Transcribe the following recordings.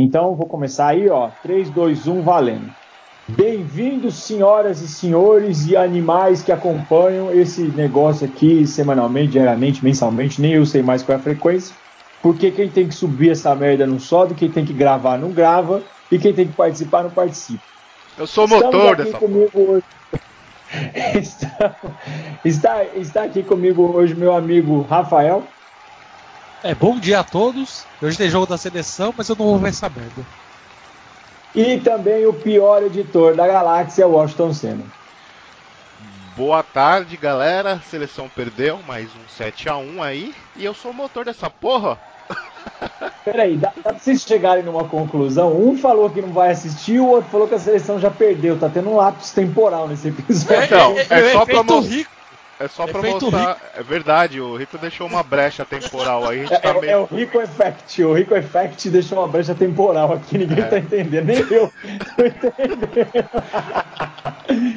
Então vou começar aí, ó. 3, 2, 1, valendo. Bem-vindos, senhoras e senhores e animais que acompanham esse negócio aqui semanalmente, diariamente, mensalmente, nem eu sei mais qual é a frequência. Porque quem tem que subir essa merda não sobe, quem tem que gravar não grava e quem tem que participar não participa. Eu sou o motor dessa comigo hoje. está, está, está aqui comigo hoje meu amigo Rafael. É, bom dia a todos. Hoje tem jogo da seleção, mas eu não vou ver essa merda. E também o pior editor da galáxia, Washington Senna. Boa tarde, galera. A seleção perdeu, mais um 7 a 1 aí. E eu sou o motor dessa porra. Peraí, dá, dá pra vocês chegarem numa conclusão? Um falou que não vai assistir, o outro falou que a seleção já perdeu. Tá tendo um lápis temporal nesse episódio. Então, é, é, é só pra mostrar. É só pra mostrar. Rico. É verdade, o Rico deixou uma brecha temporal aí. É, tá é, meio... é, o Rico Effect. O Rico Effect deixou uma brecha temporal aqui, ninguém é. tá entendendo. Nem eu tô entendendo.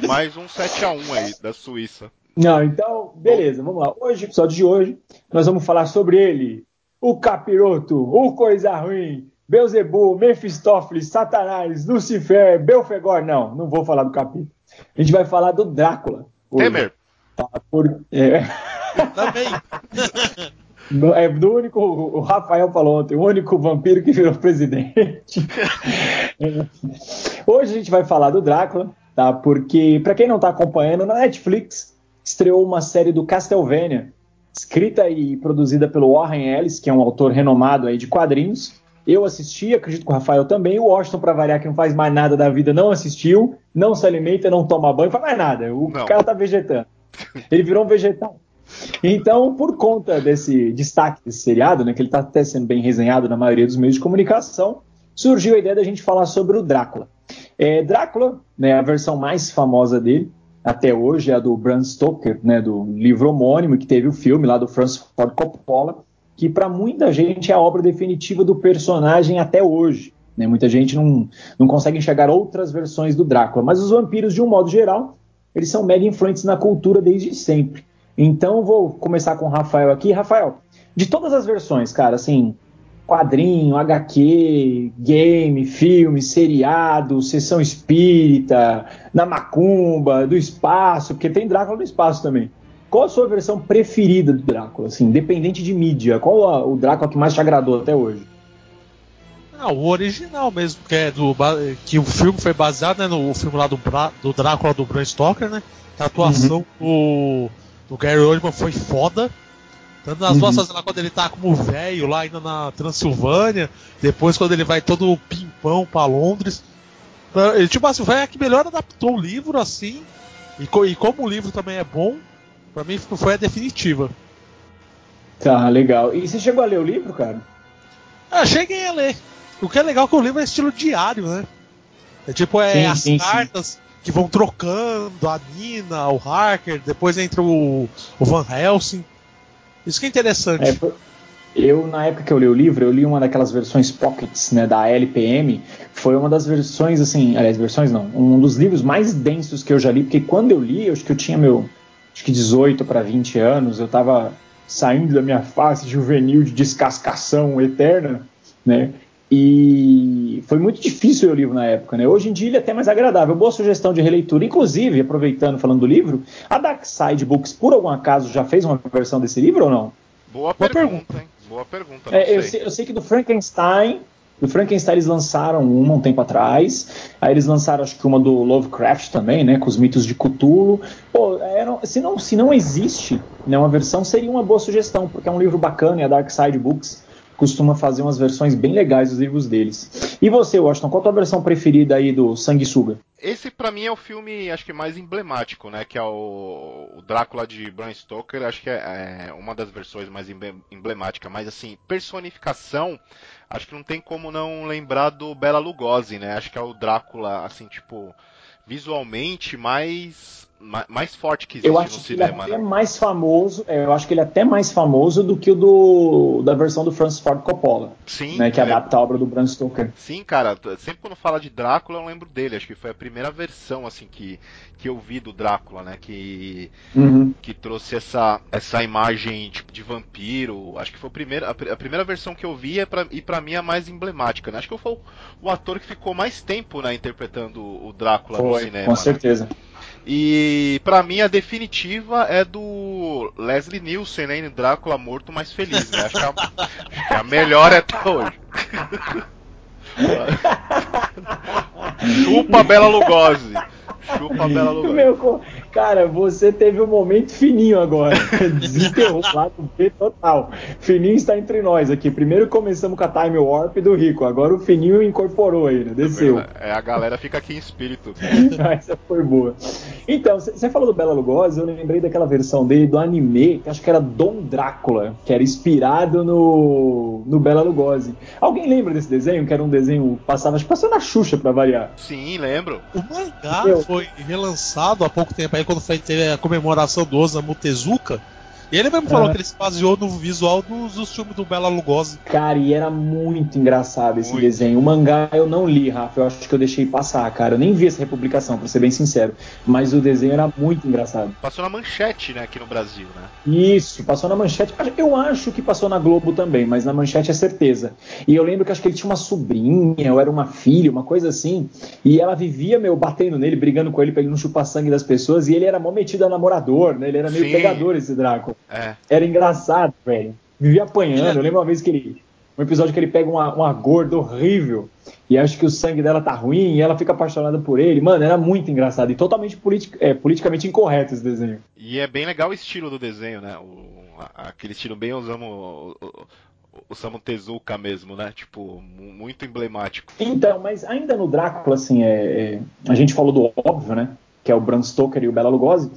Mais um 7x1 aí, da Suíça. Não, então, beleza, vamos lá. Hoje, episódio de hoje, nós vamos falar sobre ele, o capiroto, o coisa ruim, Beuzebu, Mephistófeles, Satanás, Lucifer, Belfegor. Não, não vou falar do capítulo. A gente vai falar do Drácula. Temer. Tá, por, é... Também. é do único, o Rafael falou ontem, o único vampiro que virou presidente. Hoje a gente vai falar do Drácula, tá? Porque, para quem não tá acompanhando, na Netflix estreou uma série do Castlevania, escrita e produzida pelo Warren Ellis, que é um autor renomado aí de quadrinhos. Eu assisti, acredito que o Rafael também. O Washington, para variar, que não faz mais nada da vida, não assistiu, não se alimenta, não toma banho, faz mais nada. O não. cara tá vegetando. Ele virou um vegetal. Então, por conta desse destaque desse seriado, né, que ele está até sendo bem resenhado na maioria dos meios de comunicação, surgiu a ideia da gente falar sobre o Drácula. É, Drácula, né, a versão mais famosa dele, até hoje, é a do Bram Stoker, né, do livro homônimo, que teve o filme lá do Francis Ford Coppola, que para muita gente é a obra definitiva do personagem até hoje. Né? Muita gente não, não consegue enxergar outras versões do Drácula, mas os vampiros, de um modo geral, eles são mega influentes na cultura desde sempre. Então vou começar com o Rafael aqui. Rafael, de todas as versões, cara, assim, quadrinho, HQ, game, filme, seriado, sessão espírita, na macumba, do espaço, porque tem Drácula no espaço também. Qual a sua versão preferida do Drácula, assim, independente de mídia? Qual a, o Drácula que mais te agradou até hoje? Ah, o original mesmo, que é do que o filme foi baseado né, no filme lá do, do Drácula do Bram Stoker, né? A atuação uhum. do, do Gary Oldman foi foda. Tanto nas uhum. nossas lá quando ele tá como velho lá ainda na Transilvânia, depois quando ele vai todo pimpão para Londres. Ele, tipo assim, o velho é que melhor adaptou o livro assim. E, e como o livro também é bom, para mim foi a definitiva. Tá, legal. E você chegou a ler o livro, cara? Ah, cheguei a ler. O que é legal é que o livro é estilo diário, né? É tipo, é sim, as sim, cartas sim. que vão trocando, a Nina, o Harker, depois entra o, o Van Helsing. Isso que é interessante. É, eu, na época que eu li o livro, eu li uma daquelas versões pockets, né, da LPM. Foi uma das versões, assim, aliás, versões não, um dos livros mais densos que eu já li, porque quando eu li, eu acho que eu tinha meu, acho que 18 para 20 anos, eu tava saindo da minha fase juvenil de descascação eterna, né? E foi muito difícil ler o livro na época, né? Hoje em dia ele é até mais agradável. Boa sugestão de releitura. Inclusive, aproveitando falando do livro, a Dark Side Books, por algum acaso, já fez uma versão desse livro ou não? Boa, Boa pergunta, pergunta, hein? Boa pergunta. É, sei. Eu, sei, eu, sei, que do Frankenstein. Do Frankenstein eles lançaram uma um tempo atrás. Aí eles lançaram, acho que uma do Lovecraft também, né? Com os mitos de Cthulhu. Pô, era, se, não, se não existe né, uma versão, seria uma boa sugestão, porque é um livro bacana e a Dark Side Books costuma fazer umas versões bem legais dos livros deles. E você, Washington, qual a tua versão preferida aí do Sanguessuga? Esse para mim é o filme, acho que mais emblemático, né? Que é o, o Drácula de Bram Stoker. Acho que é, é uma das versões mais emblemáticas. Mas assim, personificação, acho que não tem como não lembrar do Bela Lugosi, né? Acho que é o Drácula, assim, tipo, visualmente mais mais forte que existe eu acho no que cinema, ele é né? mais famoso, é, eu acho que ele é até mais famoso do que o do, da versão do Francis Ford Coppola, Sim, né, que é- adapta a obra do Bram Stoker. Sim, cara, sempre quando fala de Drácula eu lembro dele, acho que foi a primeira versão assim que, que eu vi do Drácula, né, que, Uhum. que trouxe essa, essa imagem tipo de vampiro, acho que foi a primeira, a, pri- a primeira versão que eu vi é pra, e pra mim a mais emblemática, né, acho que foi o, o ator que ficou mais tempo, né, interpretando o Drácula no Foi, cinema, com né? E pra mim a definitiva é do Leslie Nielsen, né? em Drácula Morto Mais Feliz, né? Acho que, a, acho que a melhor é até hoje. Chupa Bela Lugosi. Chupa Bela Lugosi. Meu, cara, você teve um momento fininho agora. Desenterrou lá do B total. Fininho está entre nós aqui. Primeiro começamos com a Time Warp do Rico, agora o Fininho incorporou aí, né? Desceu. É, a galera fica aqui em espírito. Essa foi boa. Então, você falou do Bela Lugosi, eu lembrei daquela versão dele do anime, que acho que era Dom Drácula, que era inspirado no, no Bela Lugosi. Alguém lembra desse desenho? Que era um desenho, passava, acho que passou na Xuxa pra variar. Sim, lembro. O mangá Eu- foi relançado há pouco tempo aí, quando foi ter a comemoração do Osamu Tezuka. E ele mesmo falou Ah. que ele se baseou no visual dos, dos filmes do Bela Lugosi. Cara, e era muito engraçado esse Muito. desenho. O mangá eu não li, Rafa, eu acho que eu deixei passar, cara. Eu nem vi essa republicação, pra ser bem sincero. Mas o desenho era muito engraçado. Passou na manchete, né, aqui no Brasil, né? Isso, passou na manchete. Eu acho que passou na Globo também, mas na manchete é certeza. E eu lembro que acho que ele tinha uma sobrinha, ou era uma filha, uma coisa assim. E ela vivia, meu, batendo nele, brigando com ele pra ele não chupar sangue das pessoas. E ele era mó metido a namorador, né? Ele era meio Sim. pegador, esse Drácula. É. Era engraçado, velho. Vivia apanhando. Eu lembro uma vez que ele. Um episódio que ele pega uma, uma gorda horrível e acha que o sangue dela tá ruim e ela fica apaixonada por ele. Mano, era muito engraçado e totalmente é, politicamente incorreto esse desenho. E é bem legal o estilo do desenho, né? O, aquele estilo bem Osamu, o, Osamu Tezuka mesmo, né? Tipo, mu- muito emblemático. Então, mas ainda no Drácula, assim, é, é, a gente falou do óbvio, né? Que é o Bram Stoker e o Bela Lugosi.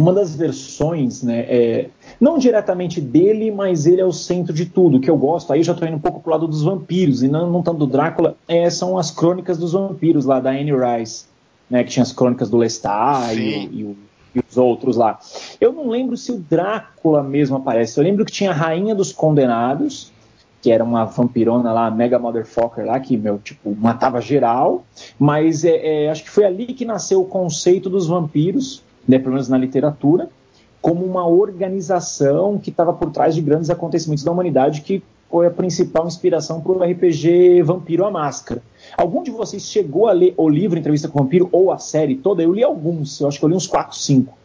Uma das versões, né? É, não diretamente dele, mas ele é o centro de tudo. que eu gosto, aí eu já tô indo um pouco pro lado dos vampiros, e não, não tanto do Drácula, é, são as crônicas dos vampiros lá da Anne Rice, né? Que tinha as crônicas do Lestat e, e e os outros lá. Eu não lembro se o Drácula mesmo aparece. Eu lembro que tinha a Rainha dos Condenados, que era uma vampirona lá, mega motherfucker lá, que, meu, tipo, matava geral. Mas é, é, acho que foi ali que nasceu o conceito dos vampiros, né, pelo menos na literatura, como uma organização que estava por trás de grandes acontecimentos da humanidade, que foi a principal inspiração para o RPG Vampiro a Máscara. Algum de vocês chegou a ler o livro Entrevista com o Vampiro ou a série toda? Eu li alguns, eu acho que eu li uns 4, 5.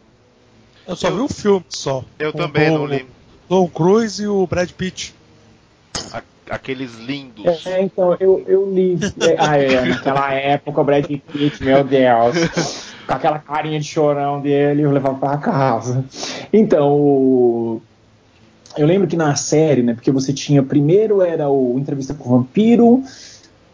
Eu só Eu- vi o filme só. Eu Com também o não li. Tom Cruise e o Brad Pitt. A- aqueles lindos. É, então, eu, eu li. É, ah, é, naquela época o Brad Pitt, meu Deus. Com aquela carinha de chorão dele, eu levava pra casa. Então, eu lembro que na série, né? Porque você tinha. Primeiro era o Entrevista com o Vampiro,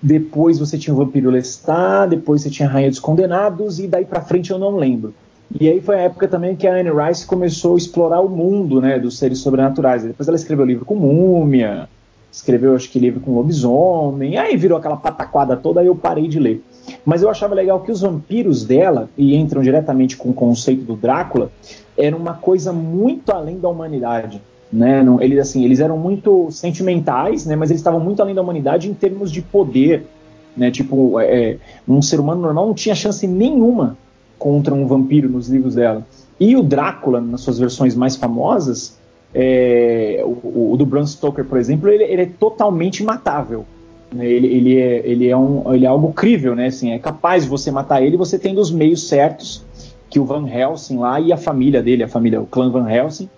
depois você tinha o Vampiro Lestat, depois você tinha a Rainha dos Condenados, e daí pra frente eu não lembro. E aí foi a época também que a Anne Rice começou a explorar o mundo, né, dos seres sobrenaturais. Depois ela escreveu livro com Múmia, escreveu acho que livro com lobisomem, aí virou aquela pataquada toda, aí eu parei de ler. Mas eu achava legal que os vampiros dela, e entram diretamente com o conceito do Drácula, eram uma coisa muito além da humanidade. Né? Não, eles, assim, eles eram muito sentimentais, né? mas eles estavam muito além da humanidade em termos de poder. Né? Tipo, é, um ser humano normal não tinha chance nenhuma contra um vampiro nos livros dela. E o Drácula, nas suas versões mais famosas, é, o, o do Bram Stoker, por exemplo, ele, ele é totalmente matável. Né? Ele, ele, é, ele, é um, ele é algo crível, né? Assim, é capaz de você matar ele você tendo os meios certos que o Van Helsing lá e a família dele, a família, o clã Van Helsing,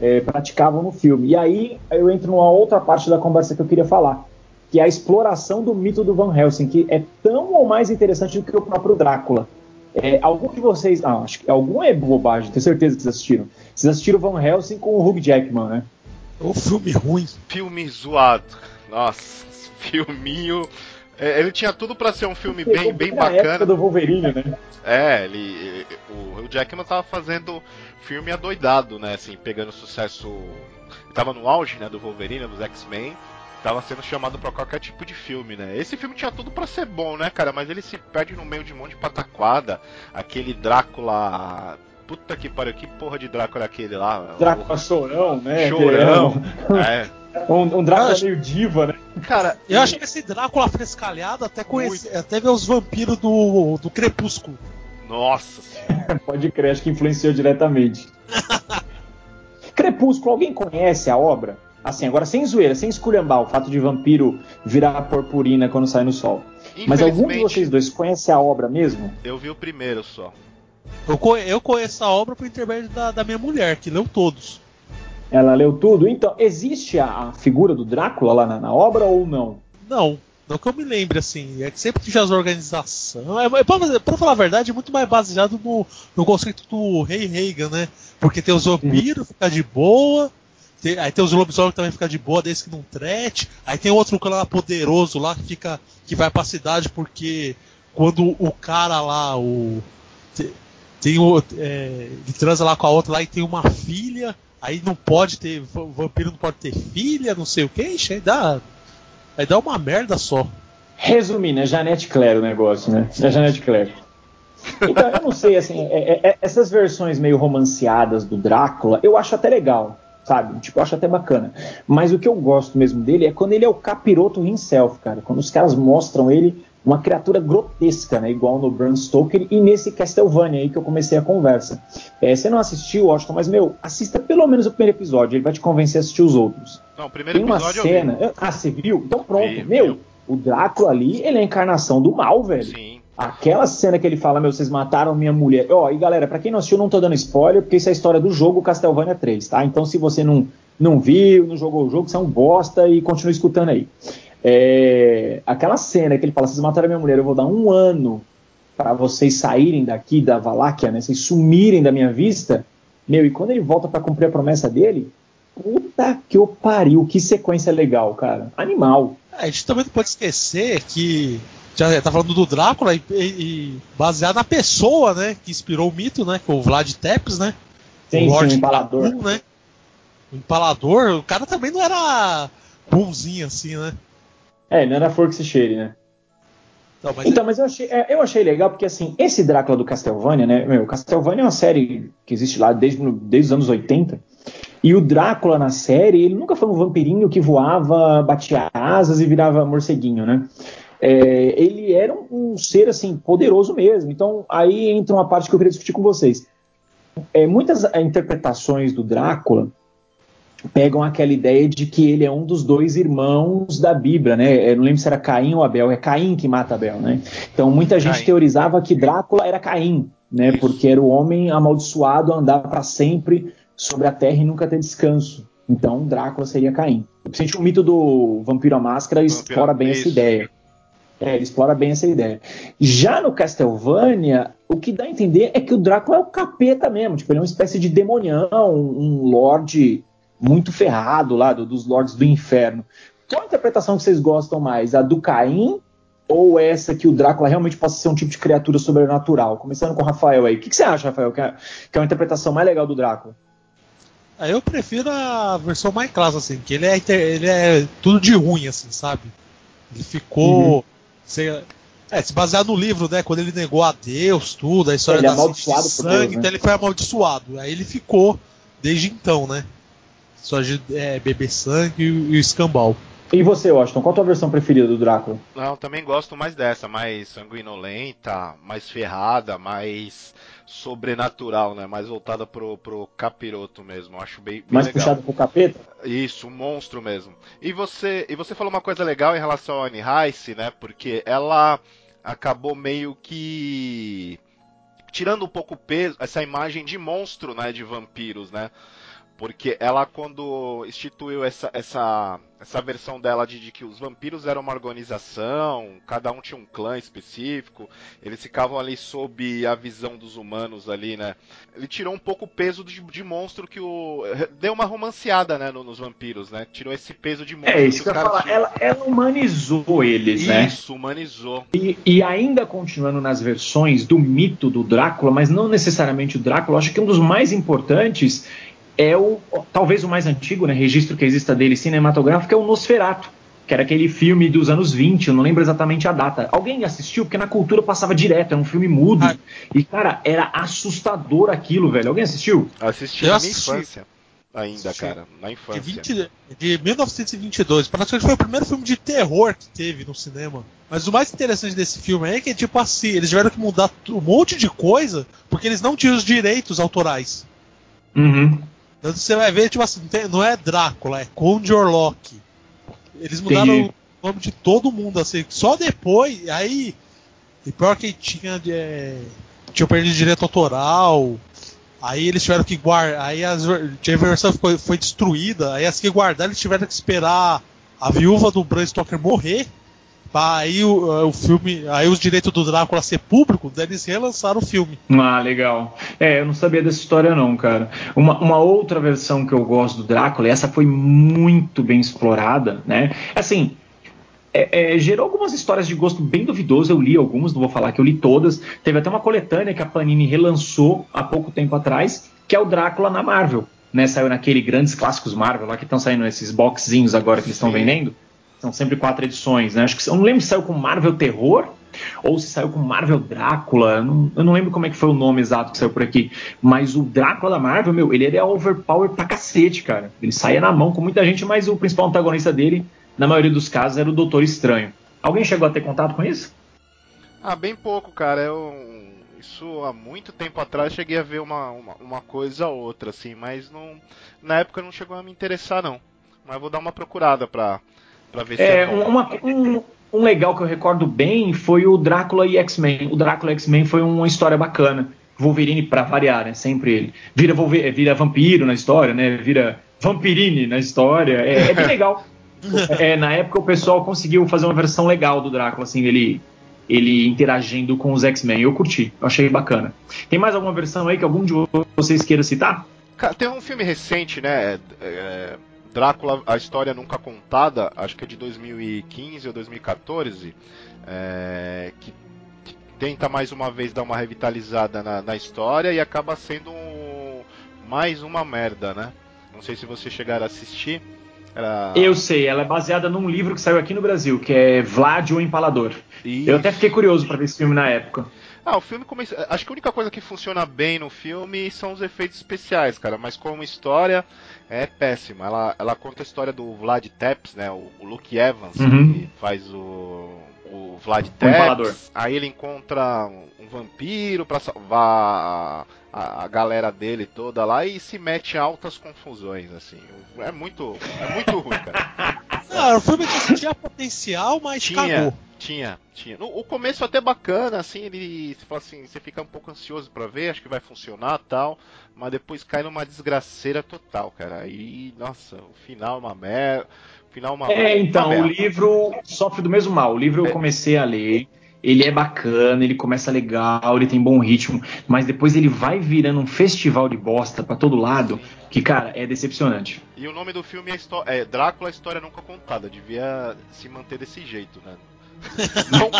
é, praticavam no filme. E aí eu entro numa outra parte da conversa que eu queria falar, que é a exploração do mito do Van Helsing, que é tão ou mais interessante do que o próprio Drácula. É, algum de vocês. Ah, acho que algum é bobagem, tenho certeza que vocês assistiram. Vocês assistiram Van Helsing com o Hugh Jackman, né? O filme ruim. Filme zoado. Nossa, filminho. É, ele tinha tudo pra ser um filme bem, bem na época bacana. do Wolverine, né? É, ele, ele- o Jackman tava fazendo filme adoidado, né? Assim, pegando sucesso. Tava no auge, né, do Wolverine, dos X-Men. Tava sendo chamado pra qualquer tipo de filme, né? Esse filme tinha tudo pra ser bom, né, cara? Mas ele se perde no meio de um monte de pataquada. Aquele Drácula puta que pariu, que porra de Drácula é aquele lá? Drácula chorão, né? Chorão. É. Um, um Drácula acho... meio diva, né? Cara, eu e... acho que esse Drácula frescalhado até conhece, até ver os vampiros do, do Crepúsculo. Nossa Pode crer, acho que influenciou diretamente. Crepúsculo, alguém conhece a obra? Assim, agora sem zoeira, sem esculhambar o fato de vampiro virar purpurina quando sai no sol. Mas algum de vocês dois conhece a obra mesmo? Eu vi o primeiro só. Eu, eu conheço a obra por intermédio da, da minha mulher, que leu todos. Ela leu tudo? Então, existe a, a figura do Drácula lá na, na, obra ou não? Não, não que eu me lembre, assim. É que sempre tinha as organizações. É, é, pra, pra, falar a verdade, é muito mais baseado no, no conceito do Rei Reagan, né? Porque tem os vampiros, uhum. fica de boa. Tem, aí tem os lobisomens que também fica de boa, desde que não trete. Aí tem outro clã poderoso lá que fica. que vai pra cidade porque quando o cara lá, o. Tem, tem o. É, ele transa lá com a outra lá e tem uma filha. Aí não pode ter. Vampiro não pode ter filha, não sei o que. Ixi, aí dá. Aí dá uma merda só. Resumindo, é Janete Claire o negócio, né? É Janete Claire. Então, eu não sei, assim, é, é, é, essas versões meio romanceadas do Drácula, eu acho até legal, sabe? Tipo, eu acho até bacana. Mas o que eu gosto mesmo dele é quando ele é o capiroto himself, cara. Quando os caras mostram ele uma criatura grotesca, né? Igual no Bram Stoker e nesse Castlevania aí que eu comecei a conversa. É, você não assistiu, Washington, mas, meu, assista pelo menos o primeiro episódio, ele vai te convencer a assistir os outros. Não, o primeiro Tem uma cena. Ah, você viu? Então pronto, vi, meu. Vi. O Drácula ali, ele é a encarnação do mal, velho. Sim. Aquela cena que ele fala, meu, vocês mataram minha mulher. Ó, oh, e galera, pra quem não assistiu, não tô dando spoiler, porque isso é a história do jogo Castlevania 3, tá? Então se você não, não viu, não jogou o jogo, você é um bosta e continua escutando aí. É, aquela cena que ele fala: vocês mataram minha mulher, eu vou dar um ano para vocês saírem daqui da Valáquia, né? Vocês sumirem da minha vista. Meu, e quando ele volta para cumprir a promessa dele, puta que o pariu, que sequência legal, cara. Animal. É, a gente também não pode esquecer que já tá falando do Drácula e, e, baseado na pessoa, né, que inspirou o mito, né, que é o Vlad Tepes, né? Sim, o Lord sim, o empalador. né? O empalador, o cara também não era bonzinho assim, né? É, não era flor que se cheire, né? Não, mas então, é... mas eu achei, é, eu achei legal porque, assim, esse Drácula do Castlevania, né? Meu, Castlevania é uma série que existe lá desde, desde os anos 80. E o Drácula na série, ele nunca foi um vampirinho que voava, batia asas e virava morceguinho, né? É, ele era um, um, ser, assim, poderoso mesmo. Então, aí entra uma parte que eu queria discutir com vocês. É, muitas interpretações do Drácula pegam aquela ideia de que ele é um dos dois irmãos da Bíblia, né? Eu não lembro se era Caim ou Abel, é Caim que mata Abel, né? Então muita gente Caim. teorizava que Drácula era Caim, né? Isso. Porque era o homem amaldiçoado a andar para sempre sobre a terra e nunca ter descanso. Então Drácula seria Caim. Sente o mito do vampiro à máscara explora bem isso. essa ideia. É, ele explora bem essa ideia. Já no Castlevania, o que dá a entender é que o Drácula é o capeta mesmo, tipo, ele é uma espécie de demonião, um lorde muito ferrado lá, do, dos Lords do Inferno. Qual a interpretação que vocês gostam mais? A do Caim ou essa que o Drácula realmente possa ser um tipo de criatura sobrenatural? Começando com o Rafael aí. O que, que você acha, Rafael, que é, que é uma interpretação mais legal do Drácula? Ah, eu prefiro a versão mais clássica, assim, que ele é, ele é tudo de ruim, assim, sabe? Ele ficou. Uhum. Se, é, se basear no livro, né? Quando ele negou a Deus, tudo, a história ele é amaldiçoado de sangue, Deus, né? então ele foi amaldiçoado. Aí ele ficou desde então, né? Só de é, beber sangue e o escambau. E você, Washington, qual a tua versão preferida do Drácula? Não, também gosto mais dessa, mais sanguinolenta, mais ferrada, mais sobrenatural, né? Mais voltada pro, pro capiroto mesmo. Acho bem, bem mais legal. puxado pro capeta? Isso, um monstro mesmo. E você, e você falou uma coisa legal em relação ao Annie Rice, né? Porque ela acabou meio que tirando um pouco o peso, essa imagem de monstro, né, de vampiros, né? Porque ela, quando instituiu essa, essa, essa versão dela de, de, que os vampiros eram uma organização, cada um tinha um clã específico, eles ficavam ali sob a visão dos humanos ali, né? Ele tirou um pouco o peso de, de monstro que o. Deu uma romanceada, né, no, nos vampiros, né? Tirou esse peso de monstro. É isso que eu falar. Ela, ela, humanizou eles, isso, né? Isso, humanizou. E, e ainda continuando nas versões do mito do Drácula, mas não necessariamente o Drácula, acho que um dos mais importantes é o talvez o mais antigo né, registro que exista dele cinematográfico é o Nosferatu, que era aquele filme dos anos 20, eu não lembro exatamente a data. Alguém assistiu? Porque na cultura passava direto, era um filme mudo. Ah. E, cara, era assustador aquilo, velho. Alguém assistiu? Assisti eu na minha infância. Ainda, Sim. cara, na infância. De, 20, de 1922. Praticamente foi o primeiro filme de terror que teve no cinema. Mas o mais interessante desse filme é que, tipo assim, eles tiveram que mudar um monte de coisa porque eles não tinham os direitos autorais. Uhum. Você vai ver, tipo assim, não é Drácula, é Conde Orlok. Eles mudaram Entendi. o nome de todo mundo, assim, só depois, aí. E pior que tinha. É, tinha perdido direito autoral. Aí eles tiveram que guardar. Aí a versão foi, foi destruída. Aí as que guardaram eles tiveram que esperar a viúva do Bram Stoker morrer aí o, o filme, aí os direitos do Drácula ser público, eles relançaram o filme. Ah, legal. É, eu não sabia dessa história não, cara. Uma, uma outra versão que eu gosto do Drácula, e essa foi muito bem explorada, né? Assim, é, é, gerou algumas histórias de gosto bem duvidoso. Eu li algumas, não vou falar que eu li todas. Teve até uma coletânea que a Panini relançou há pouco tempo atrás, que é o Drácula na Marvel. Né, saiu naquele grandes clássicos Marvel lá que estão saindo esses boxzinhos agora que eles estão vendendo. São sempre quatro edições, né? Acho que eu não lembro se saiu com Marvel Terror ou se saiu com Marvel Drácula. Não, eu não lembro como é que foi o nome exato que saiu por aqui. Mas o Drácula da Marvel, meu, ele era overpower pra cacete, cara. Ele saía na mão com muita gente, mas o principal antagonista dele, na maioria dos casos, era o Doutor Estranho. Alguém chegou a ter contato com isso? Ah, bem pouco, cara. Eu, isso há muito tempo atrás cheguei a ver uma, uma, uma coisa ou outra, assim, mas não, na época não chegou a me interessar, não. Mas vou dar uma procurada pra, Pra ver se é, é uma, um, um legal que eu recordo bem foi o Drácula e X-Men. O Drácula e X-Men foi uma história bacana. Wolverine, para variar, né? Sempre ele. Vira, vira vampiro na história, né? Vira vampirine na história. É, é bem legal. é, na época o pessoal conseguiu fazer uma versão legal do Drácula, assim, ele, ele interagindo com os X-Men. Eu curti, eu achei bacana. Tem mais alguma versão aí que algum de vocês queira citar? Tem um filme recente, né? É, Drácula, a história nunca contada, acho que é de 2015 ou 2014, é, que, que, tenta mais uma vez dar uma revitalizada na, na história e acaba sendo um, mais uma merda, né? Não sei se você chegar a assistir. Era... Eu sei, ela é baseada num livro que saiu aqui no Brasil, que é Vlad o Empalador. Isso. Eu até fiquei curioso para ver esse filme na época. Ah, o filme começa. Acho que a única coisa que funciona bem no filme são os efeitos especiais, cara. Mas como história é péssima. Ela, ela conta a história do Vlad Tepes, né? O, o Luke Evans, uhum. que faz o, o Vlad Tepes. Aí ele encontra um vampiro para salvar a, a, galera dele toda lá e se mete em altas confusões, assim. É muito, é muito ruim, cara. Não, o filme tinha potencial, mas tinha. cagou. Tinha, tinha. No, o começo até bacana, assim, ele você fala assim, você fica um pouco ansioso para ver, acho que vai funcionar tal, mas depois cai numa desgraceira total, cara. Aí, nossa, o final é uma merda. Final é uma É, então, uma o livro sofre do mesmo mal. O livro eu é. comecei a ler, ele é bacana, ele começa legal, ele tem bom ritmo, mas depois ele vai virando um festival de bosta para todo lado, que, cara, é decepcionante. E o nome do filme é, é Drácula, a História Nunca Contada. Devia se manter desse jeito, né? Não,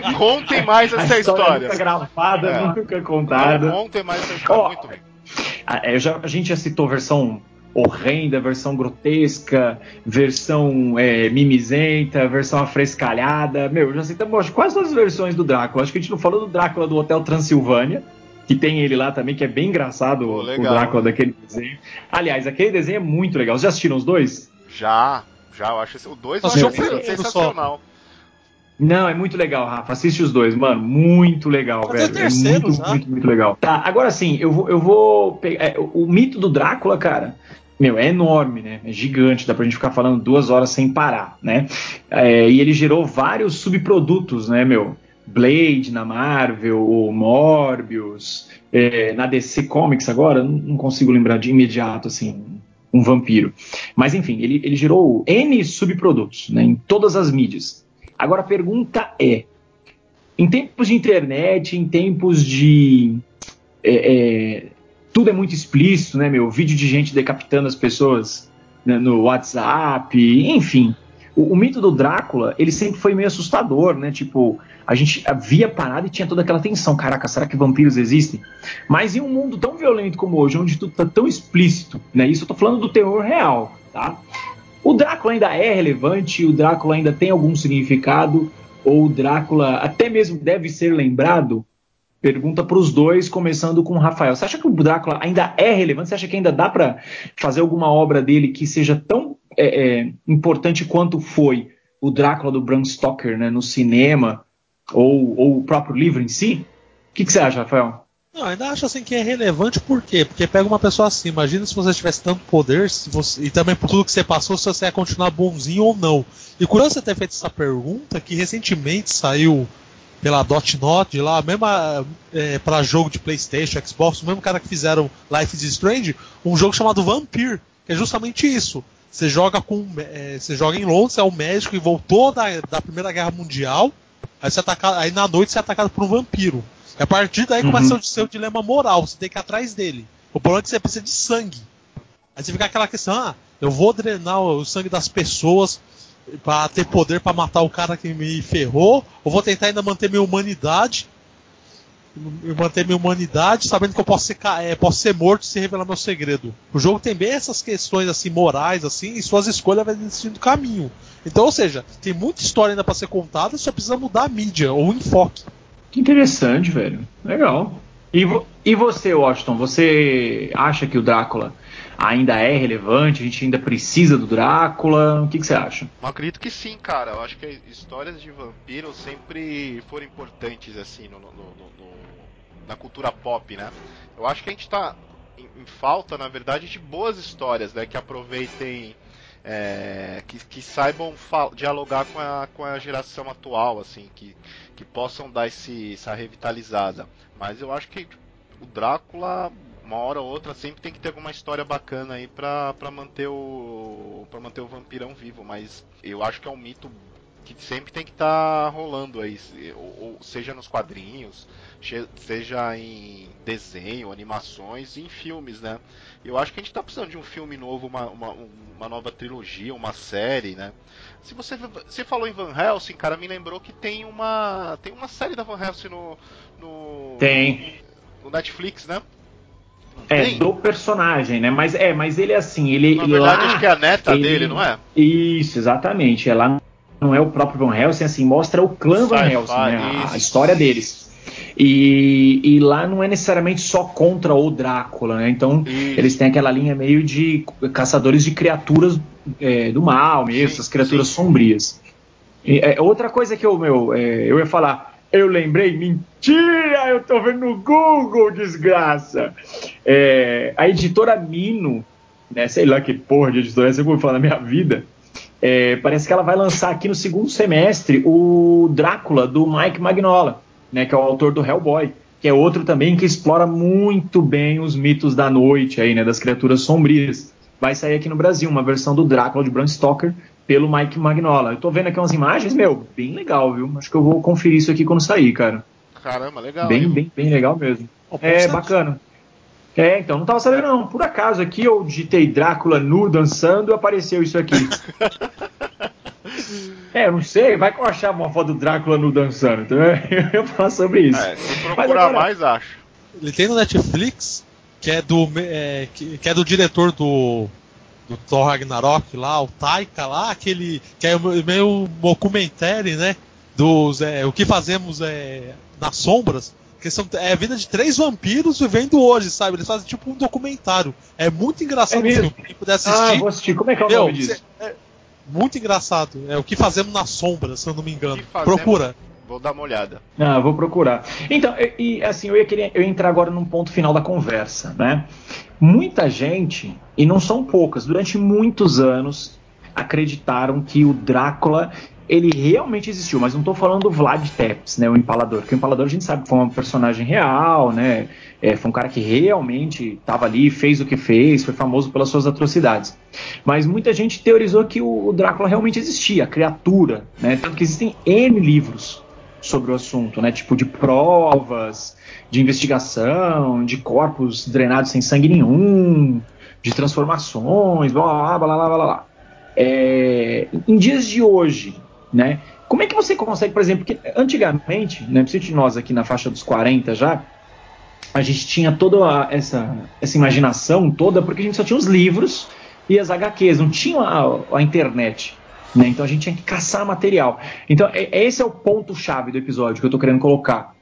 não contem mais essa história. Nunca gravada, é. nunca contada. Não contem mais essa história. Oh, muito bem. A, já, a gente já citou versão horrenda, versão grotesca, versão é, mimizenta, versão afrescalhada. Meu, já citamos quase todas as versões do Drácula. Acho que a gente não falou do Drácula do Hotel Transilvânia, que tem ele lá também, que é bem engraçado oh, o Drácula daquele desenho. Aliás, aquele desenho é muito legal. Vocês já assistiram os dois? Já, já. Eu acho esse, o dois eu acho sensacional. Só. Não, é muito legal, Rafa. Assiste os dois, mano. Muito legal, velho. É muito, já. muito, muito legal. Tá, agora sim, eu vou, eu vou pegar. É, o mito do Drácula, cara. Meu, é enorme, né? É gigante, dá pra gente ficar falando duas horas sem parar, né? É, e ele gerou vários subprodutos, né, meu? Blade na Marvel, o Morbius, é, na DC Comics agora, não consigo lembrar de imediato, assim, um vampiro. Mas enfim, ele, ele gerou N subprodutos, né, em todas as mídias. Agora a pergunta é: em tempos de internet, em tempos de. É, é, tudo é muito explícito, né, meu? Vídeo de gente decapitando as pessoas né, no WhatsApp, enfim. O, o, mito do Drácula, ele sempre foi meio assustador, né? Tipo, a gente via parada e tinha toda aquela tensão. Caraca, será que vampiros existem? Mas em um mundo tão violento como hoje, onde tudo tá tão explícito, né? Isso eu tô falando do terror real, tá? O Drácula ainda é relevante? O Drácula ainda tem algum significado? Ou o Drácula até mesmo deve ser lembrado? Pergunta para os dois, começando com o Rafael. Você acha que o Drácula ainda é relevante? Você acha que ainda dá para fazer alguma obra dele que seja tão é, é, importante quanto foi o Drácula do Bram Stoker né, no cinema ou, ou o próprio livro em si? O que, que você acha, Rafael? Não, ainda acho assim que é relevante por quê? Porque pega uma pessoa assim, imagina se você tivesse tanto poder você, e também por tudo que você passou, se você ia continuar bonzinho ou não. E curioso você ter feito essa pergunta, que recentemente saiu pela Dot Not lá, mesma é, para jogo de Playstation, Xbox, o mesmo cara que fizeram Life is Strange, um jogo chamado Vampire, que é justamente isso. Você joga com. É, você joga em Londres, é um médico e voltou da, da Primeira Guerra Mundial. Aí, você ataca, aí na noite você é atacado por um vampiro. E a partir daí uhum. começa o seu dilema moral, você tem que ir atrás dele. O problema é que você precisa de sangue. Aí você fica aquela questão, ah, eu vou drenar o sangue das pessoas para ter poder para matar o cara que me ferrou, ou vou tentar ainda manter minha humanidade, manter minha humanidade, sabendo que eu posso ser, é, posso ser morto se revelar meu segredo. O jogo tem bem essas questões assim morais assim, e suas escolhas vão decidindo o caminho. Então, ou seja, tem muita história ainda para ser contada, só precisa mudar a mídia ou o enfoque. Que interessante, velho. Legal. E, vo e você, Washington, você acha que o Drácula ainda é relevante? A gente ainda precisa do Drácula? O que, que você acha? Eu acredito que sim, cara. Eu acho que histórias de vampiro sempre foram importantes, assim, no, no, no, na cultura pop, né? Eu acho que a gente tá em, em falta, na verdade, de boas histórias, né? Que aproveitem é, que, que, saibam dialogar com a, com a geração atual, assim, que, que possam dar esse, essa revitalizada. Mas eu acho que o Drácula, uma hora ou outra, sempre tem que ter alguma história bacana aí pra, manter, o, pra manter o vampirão vivo. Mas eu acho que é um mito que sempre tem que estar tá rolando aí, ou, seja nos quadrinhos, seja em desenho, animações e em filmes, né? Eu acho que a gente está precisando de um filme novo, uma, uma, uma, nova trilogia, uma série, né? Se você, você falou em Van Helsing, cara, me lembrou que tem uma tem uma série da Van Helsing no, no tem no Netflix, né? É, do personagem, né? Mas é, mas ele é assim, ele. Na verdade, lá, acho que é a neta ele, dele, não é? Isso, exatamente. É lá não é o próprio Van Helsing, assim, mostra o clã Van Helsing, né? a, história deles. E, e, lá não é necessariamente só contra o Drácula, né? Então eles têm aquela linha meio de caçadores de criaturas é, do mal mesmo, sim, essas criaturas sim. sombrias. E, é, outra coisa que eu, meu, é, eu ia falar, eu lembrei, mentira, eu tô vendo no Google, desgraça. É, a editora Mino, né, sei lá que porra de editora é essa, eu vou falar na minha vida, é, parece que ela vai lançar aqui no segundo semestre o Drácula do Mike Magnola, né, que é o autor do Hellboy, que é outro também que explora muito bem os mitos da noite aí, né, das criaturas sombrias. Vai sair aqui no Brasil uma versão do Drácula de Bram Stoker pelo Mike Magnola. Eu tô vendo aqui umas imagens, meu, bem legal, viu? Acho que eu vou conferir isso aqui quando sair, cara. Caramba, legal. Bem, bem, bem legal mesmo. Oh, é, bacana. É, então, não tava sabendo não. Por acaso aqui eu digitei Drácula nu dançando e apareceu isso aqui. é, eu não sei, vai que eu achava uma foto do Drácula nu dançando. Então eu ia falar sobre isso. É, se procurar agora, mais, acho. Ele tem no Netflix, que é do, é, que, que é do diretor do, do Thor Ragnarok lá, o Taika lá, aquele que é meio documentário, né? Dos é, o que fazemos é, nas sombras. Que são, é a vida de três vampiros vivendo hoje, sabe? Eles fazem tipo um documentário. É muito engraçado é o filme. Quem puder assistir. Ah, vou assistir. Como é que é o nome disso? É, muito engraçado. É o que fazemos na sombra, se eu não me engano. Procura. Vou dar uma olhada. Ah, vou procurar. Então, e, e assim, eu ia querer eu ia entrar agora num ponto final da conversa, né? Muita gente, e não são poucas, durante muitos anos acreditaram que o Drácula ele realmente existiu, mas não estou falando do Vlad Tepes, né, o Empalador, porque o Empalador a gente sabe que foi um personagem real, né, é, foi um cara que realmente estava ali, fez o que fez, foi famoso pelas suas atrocidades. Mas muita gente teorizou que o, o Drácula realmente existia, a criatura, né, tanto que existem N livros sobre o assunto, né, tipo de provas, de investigação, de corpos drenados sem sangue nenhum, de transformações, blá blá blá blá blá blá. É, em dias de hoje, né? Como é que você consegue, por exemplo, que antigamente, né, principalmente nós aqui na faixa dos 40 já, a gente tinha toda essa, essa imaginação toda, porque a gente só tinha os livros e as HQs, não tinha a, a internet. Né? Então a gente tinha que caçar material. Então, é, esse é o ponto-chave do episódio que eu estou querendo colocar.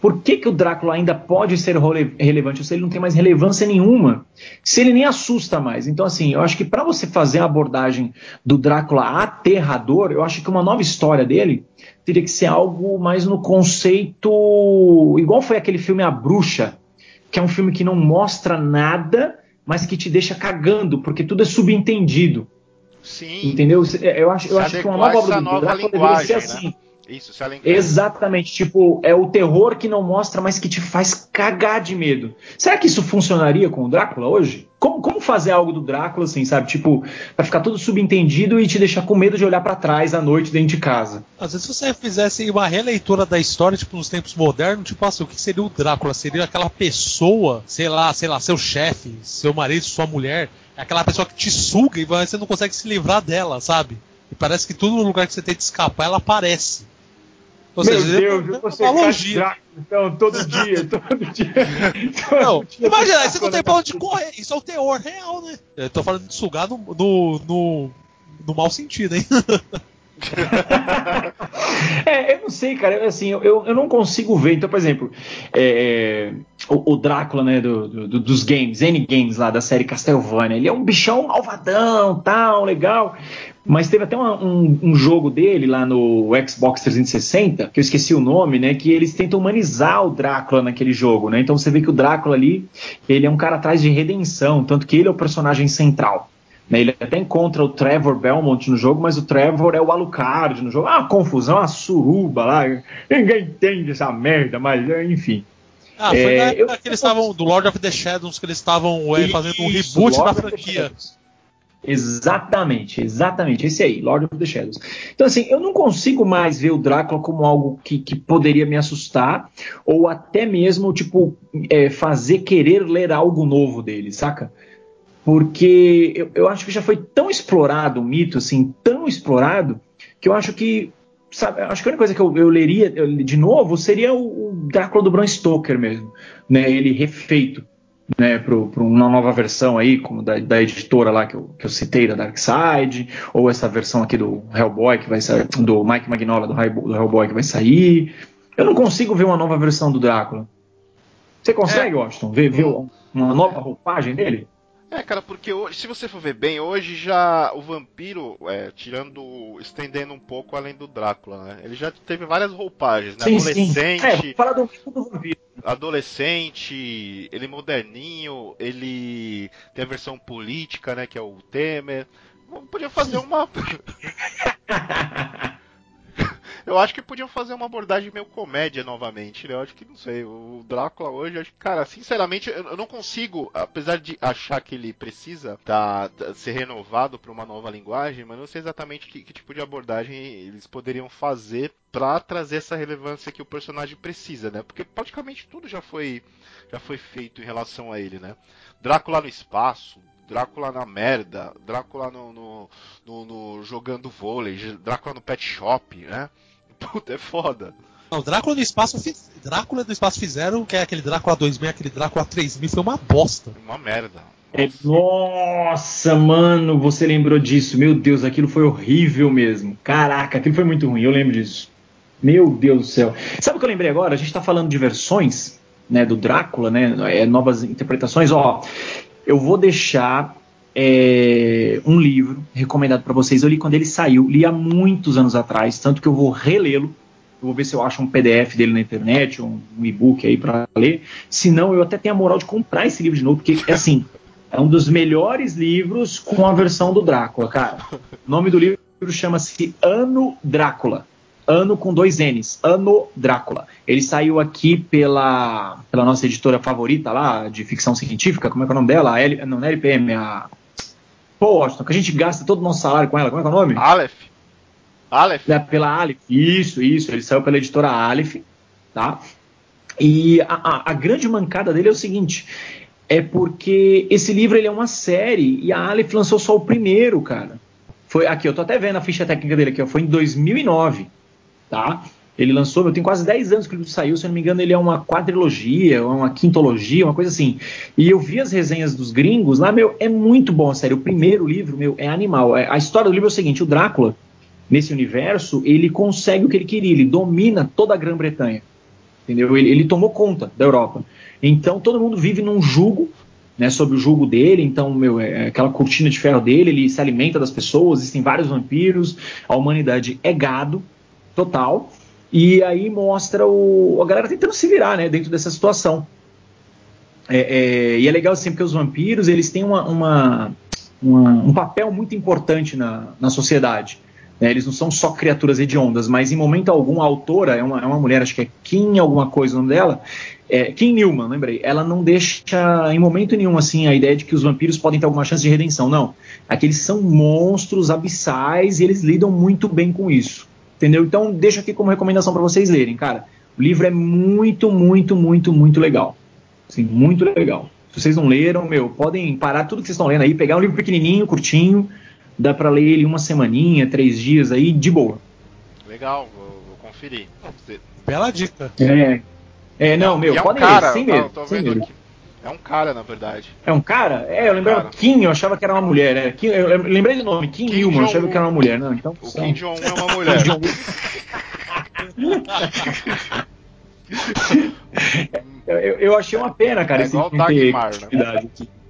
Por que, que o Drácula ainda pode ser relevante? Se ele não tem mais relevância nenhuma, se ele nem assusta mais. Então, assim, eu acho que para você fazer a abordagem do Drácula aterrador, eu acho que uma nova história dele teria que ser algo mais no conceito. Igual foi aquele filme A Bruxa, que é um filme que não mostra nada, mas que te deixa cagando, porque tudo é subentendido. Sim. Entendeu? Eu acho, eu acho que uma nova obra do Drácula deveria ser né? assim. Né? Isso, se ela Exatamente, tipo, é o terror que não mostra, mas que te faz cagar de medo. Será que isso funcionaria com o Drácula hoje? Como, como fazer algo do Drácula assim, sabe? Tipo, pra ficar tudo subentendido e te deixar com medo de olhar para trás à noite dentro de casa. Às vezes se você fizesse uma releitura da história, tipo, nos tempos modernos, tipo assim, o que seria o Drácula? Seria aquela pessoa, sei lá, sei lá, seu chefe, seu marido, sua mulher, aquela pessoa que te suga e você não consegue se livrar dela, sabe? E parece que todo lugar que você tenta escapar, ela aparece. Ou Meu seja, Deus, é você analogia. então, todo dia, todo dia. Todo não, dia imagina, você não tem pra onde correr. Isso é o teor real, né? Eu tô falando de sugar no, no, no, no mau sentido, hein? é, eu não sei, cara. Assim, eu, eu não consigo ver. Então, por exemplo, é, o, o, Drácula, né, do, do, dos games, N Games lá da série Castlevania, ele é um bichão malvadão, tal, legal. Mas teve até uma, um, um, jogo dele lá no Xbox 360, que eu esqueci o nome, né? Que eles tentam humanizar o Drácula naquele jogo, né? Então você vê que o Drácula ali, ele é um cara atrás de redenção, tanto que ele é o personagem central. Né? Ele até encontra o Trevor Belmont no jogo, mas o Trevor é o Alucard no jogo. Ah, uma confusão, uma suruba lá. Ninguém entende essa merda, mas enfim. Ah, foi é, na época eu, que eles estavam, do Lord of the Shadows, que eles estavam é, fazendo um reboot Lord da franquia. Exatamente, exatamente, esse aí, Lord of the Shadows. Então, assim, eu não consigo mais ver o Drácula como algo que, que poderia me assustar, ou até mesmo, tipo, é, fazer querer ler algo novo dele, saca? Porque eu, eu acho que já foi tão explorado o mito, assim, tão explorado, que eu acho que Sabe, acho que a única coisa que eu, eu leria de novo seria o, o Drácula do Bram Stoker mesmo, né? Ele refeito né, para uma nova versão aí, como da, da editora lá que eu, que eu citei, da Dark Side, ou essa versão aqui do Hellboy que vai sair, do Mike Magnola do, do Hellboy que vai sair. Eu não consigo ver uma nova versão do Drácula. Você consegue, é. Washington, ver, ver uma nova roupagem dele? É, cara, porque hoje, se você for ver bem, hoje já o vampiro, é, tirando, estendendo um pouco além do Drácula, né? Ele já teve várias roupagens, né? Sim, Adolescente. Sim. É, fala do, do vampiro. Adolescente, ele moderninho, ele tem a versão política, né? Que é o Temer. Podia fazer uma. Eu acho que podiam fazer uma abordagem meio comédia novamente, né? Eu acho que, não sei, o Drácula hoje, acho que, cara, sinceramente, eu não consigo, apesar de achar que ele precisa tá, ser renovado para uma nova linguagem, mas não sei exatamente que, que tipo de abordagem eles poderiam fazer para trazer essa relevância que o personagem precisa, né? Porque praticamente tudo já foi já foi feito em relação a ele, né? Drácula no espaço, Drácula na merda, Drácula no, no, no, no jogando vôlei, Drácula no pet shop, né? Puta, é foda. Não, Drácula do espaço Drácula do espaço fizeram, que é aquele Drácula 2000, aquele Drácula 3000, foi uma bosta. Uma merda. É, nossa, mano, você lembrou disso. Meu Deus, aquilo foi horrível mesmo. Caraca, aquilo foi muito ruim, eu lembro disso. Meu Deus do céu. Sabe o que eu lembrei agora? A gente tá falando de versões, né, do Drácula, né, é, novas interpretações. Ó, eu vou deixar é, um livro recomendado para vocês. Eu li quando ele saiu, li há muitos anos atrás, tanto que eu vou relê-lo. Eu vou ver se eu acho um PDF dele na internet, um, um e-book aí para ler. Se não, eu até tenho a moral de comprar esse livro de novo, porque é assim, é um dos melhores livros com a versão do Drácula, cara. O nome do livro chama-se Ano Drácula. Ano com dois N's. Ano Drácula. Ele saiu aqui pela, pela nossa editora favorita lá, de ficção científica. Como é que é o nome dela? L, não, não é LPM, é a Pô, Washington, que a gente gasta todo o nosso salário com ela. Como é que é o nome? Aleph. Aleph? É, pela Aleph. Isso, isso. Ele saiu pela editora Aleph, tá? E a, a, a, grande mancada dele é o seguinte: é porque esse livro ele é uma série e a Aleph lançou só o primeiro, cara. Foi aqui, eu tô até vendo a ficha técnica dele aqui, ó, foi em 2009, tá? Ele lançou, eu tenho quase 10 anos que ele saiu, se eu não me engano, ele é uma quadrilogia, uma quintologia, uma coisa assim. E eu vi as resenhas dos gringos lá, meu, é muito bom, sério. O primeiro livro, meu, é animal. É, a história do livro é o seguinte: o Drácula, nesse universo, ele consegue o que ele queria, ele domina toda a Grã-Bretanha. Entendeu? Ele, ele tomou conta da Europa. Então todo mundo vive num jugo né, sob o jugo dele, então, meu, é, é aquela cortina de ferro dele, ele se alimenta das pessoas, existem vários vampiros, a humanidade é gado total, e aí mostra o, a galera tentando se virar, né, dentro dessa situação. É, é, e é legal assim, porque os vampiros, eles têm uma, uma, uma, um papel muito importante na, na sociedade. Né? Eles não são só criaturas hediondas, mas em momento algum a autora, é uma, é uma mulher, acho que é Kim alguma coisa o nome dela, é, Kim Newman, lembrei, ela não deixa em momento nenhum assim a ideia de que os vampiros podem ter alguma chance de redenção, não. Aqueles são monstros abissais e eles lidam muito bem com isso, entendeu? Então deixo aqui como recomendação para vocês lerem, cara. O livro é muito, muito, muito, muito legal. Sim, muito legal. Se vocês não leram, meu, podem parar tudo que vocês estão lendo aí, pegar um livro pequenininho, curtinho, dá para ler ele uma semaninha, três dias aí, de boa. Legal, vou, vou conferir. Bela dica. É, é não, meu, é um podem cara, ler, sem medo. tô sem vendo medo. aqui. É um cara, na verdade. É um cara? É, eu lembrava Cara. Kim, eu achava que era uma mulher. É, Kim, eu lembrei do nome, Kim, Kim eu achava que era uma mulher. Não, então, O são- Kim Jong-un é uma mulher. Eu, eu- achei uma pena, cara, É esse igual ter Dagmar, né?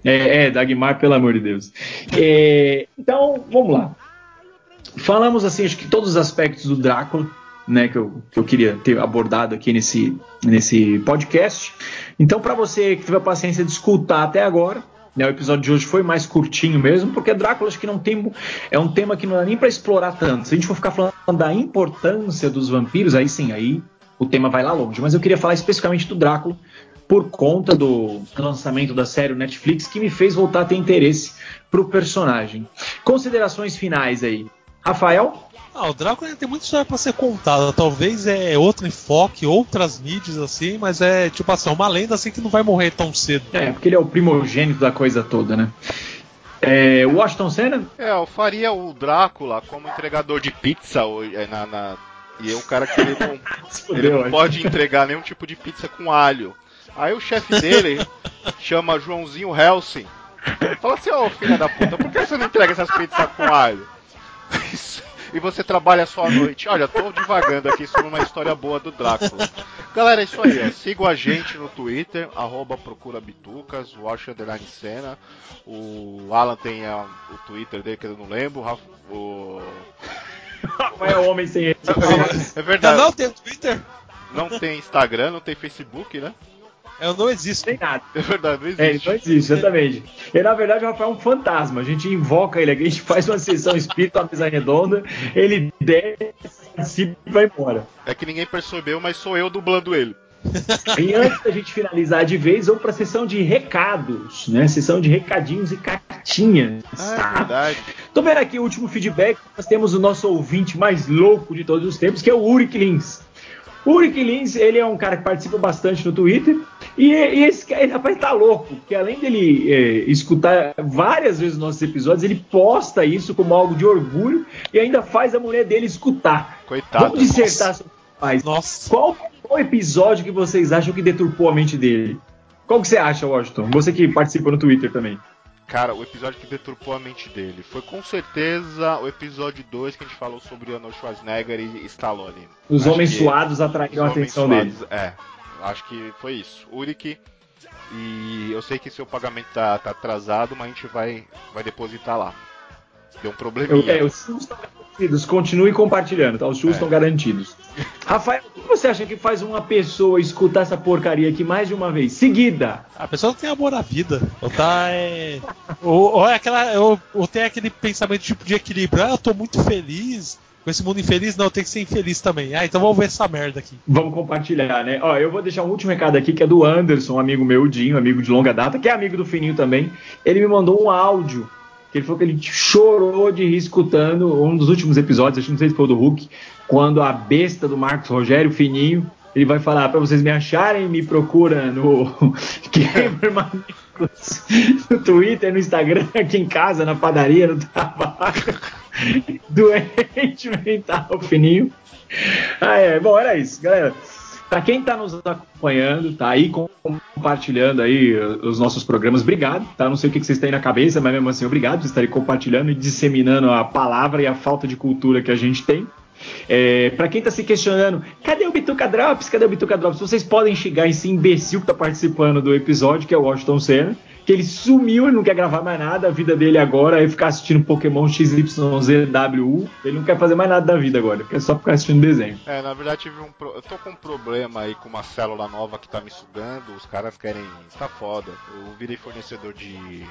É, é, Dagmar, pelo amor de Deus. É, então, vamos lá. Falamos, assim, acho que todos os aspectos do Drácula, né, que eu, que eu queria ter abordado aqui nesse, nesse podcast. Então, para você que teve a paciência de escutar até agora, né, o episódio de hoje foi mais curtinho mesmo, porque Drácula acho que não tem. É um tema que não dá nem para explorar tanto. Se a gente for ficar falando da importância dos vampiros, aí sim, aí o tema vai lá longe. Mas eu queria falar especificamente do Drácula por conta do lançamento da série Netflix que me fez voltar a ter interesse pro personagem. Considerações finais aí. Rafael? Ah, o Drácula tem muita história pra ser contada. Talvez é outro enfoque, outras mídias assim, mas é tipo assim, uma lenda assim que não vai morrer tão cedo. É, porque ele é o primogênito da coisa toda, né? É, Washington Senna? É, eu faria o Drácula como entregador de pizza hoje, é, na, na- e é o cara que ele não, ele não pode entregar nenhum tipo de pizza com alho. Aí o chefe dele chama Joãozinho Helsing. Fala assim, ô filha da puta, por que você não entrega essas pizzas com alho? E você trabalha só à noite. Olha, tô divagando aqui sobre uma história boa do Drácula. Galera, é isso aí, ó. Sigam a gente no Twitter, arroba procura bitucas, o Underline Cena. O Alan tem a- o Twitter dele que eu não lembro. o Rafa- O... Rafael Homem sem ele. É verdade. não tem Twitter? Não tem Instagram, não tem Facebook, né? Eu não existo. Tem nada. É verdade, não É, ele existe. não existe, exatamente. E na verdade o Rafael é um fantasma. A gente invoca ele aqui, a gente faz uma sessão espírita, uma mesa redonda, ele desce, e vai embora. É que ninguém percebeu, mas sou eu dublando ele. E antes da gente finalizar de vez, vamos para a sessão de recados, né? Sessão de recadinhos e cartinhas. Ah, é tá? verdade. Tô vendo aqui o último feedback. Nós temos o nosso ouvinte mais louco de todos os tempos, que é o Uric Lins. O Uric Lins, ele é um cara que participa bastante no Twitter. E, e esse ele, rapaz, tá louco. Porque além dele é, escutar várias vezes os nossos episódios, ele posta isso como algo de orgulho e ainda faz a mulher dele escutar. Coitado. Vamos dissertar sobre o rapaz. Nossa. Qual o episódio que vocês acham que deturpou a mente dele? Qual que você acha, Washington? Você que participa no Twitter também. Cara, o episódio que deturpou a mente dele foi com certeza o episódio 2 que a gente falou sobre Arnold Schwarzenegger e Stallone. Os Acho homens suados atraíram a atenção dele. suados, É, acho que foi isso. Uric, e eu sei que seu pagamento tá, tá atrasado, mas a gente vai, vai depositar lá. Deu um Eu, probleminha. é, os shows estão garantidos. Continue compartilhando, tá? Os shows É. estão garantidos. Rafael, o que você acha que faz uma pessoa escutar essa porcaria aqui mais de uma vez? Seguida. A pessoa não tem amor à vida. Ou tá é. Ou, ou é aquela. Ou, ou tem aquele pensamento tipo de equilíbrio. Ah, eu tô muito feliz. Com esse mundo infeliz, não, tenho que ser infeliz também. Ah, então vamos ver essa merda aqui. Vamos compartilhar, né? Ó, eu vou deixar um último recado aqui que é do Anderson, amigo meu, Dinho, amigo de longa data, que é amigo do Fininho também. Ele me mandou um áudio. Que ele falou que ele chorou de rir escutando um dos últimos episódios, acho que não sei se foi o do Hulk, quando a besta do Marcos Rogério, Fininho, ele vai falar pra vocês me acharem, me procura no Gamer no Twitter, no Instagram, aqui em casa, na padaria, no trabalho. Doente mental, fininho. Ah, é. Bom, era isso, galera. Para quem está nos acompanhando, tá aí compartilhando aí os nossos programas, obrigado, tá? Não sei o que vocês têm na cabeça, mas mesmo assim, obrigado por estarem compartilhando e disseminando a palavra e a falta de cultura que a gente tem. É, para quem está se questionando, cadê o Bituca Drops? Cadê o Bituca Drops? Vocês podem chegar esse imbecil que está participando do episódio, que é o Washington Senna que ele sumiu, ele não quer gravar mais nada, a vida dele agora é ficar assistindo Pokémon XYZWU. Ele não quer fazer mais nada da vida agora, quer só ficar assistindo desenho. É, na verdade tive um pro... eu tô com um problema aí com uma célula nova que tá me sugando, os caras querem, tá foda. Eu virei fornecedor de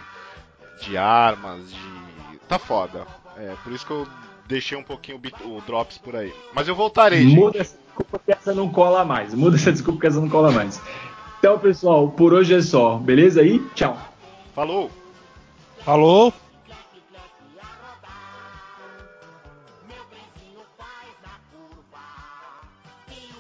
de armas, de tá foda. É, por isso que eu deixei um pouquinho o, drops por aí. Mas eu voltarei, Muda gente. essa desculpa que essa não cola mais. Muda essa desculpa que essa não cola mais. Então, pessoal, por hoje é só. Beleza aí? Tchau. Falou. Falou.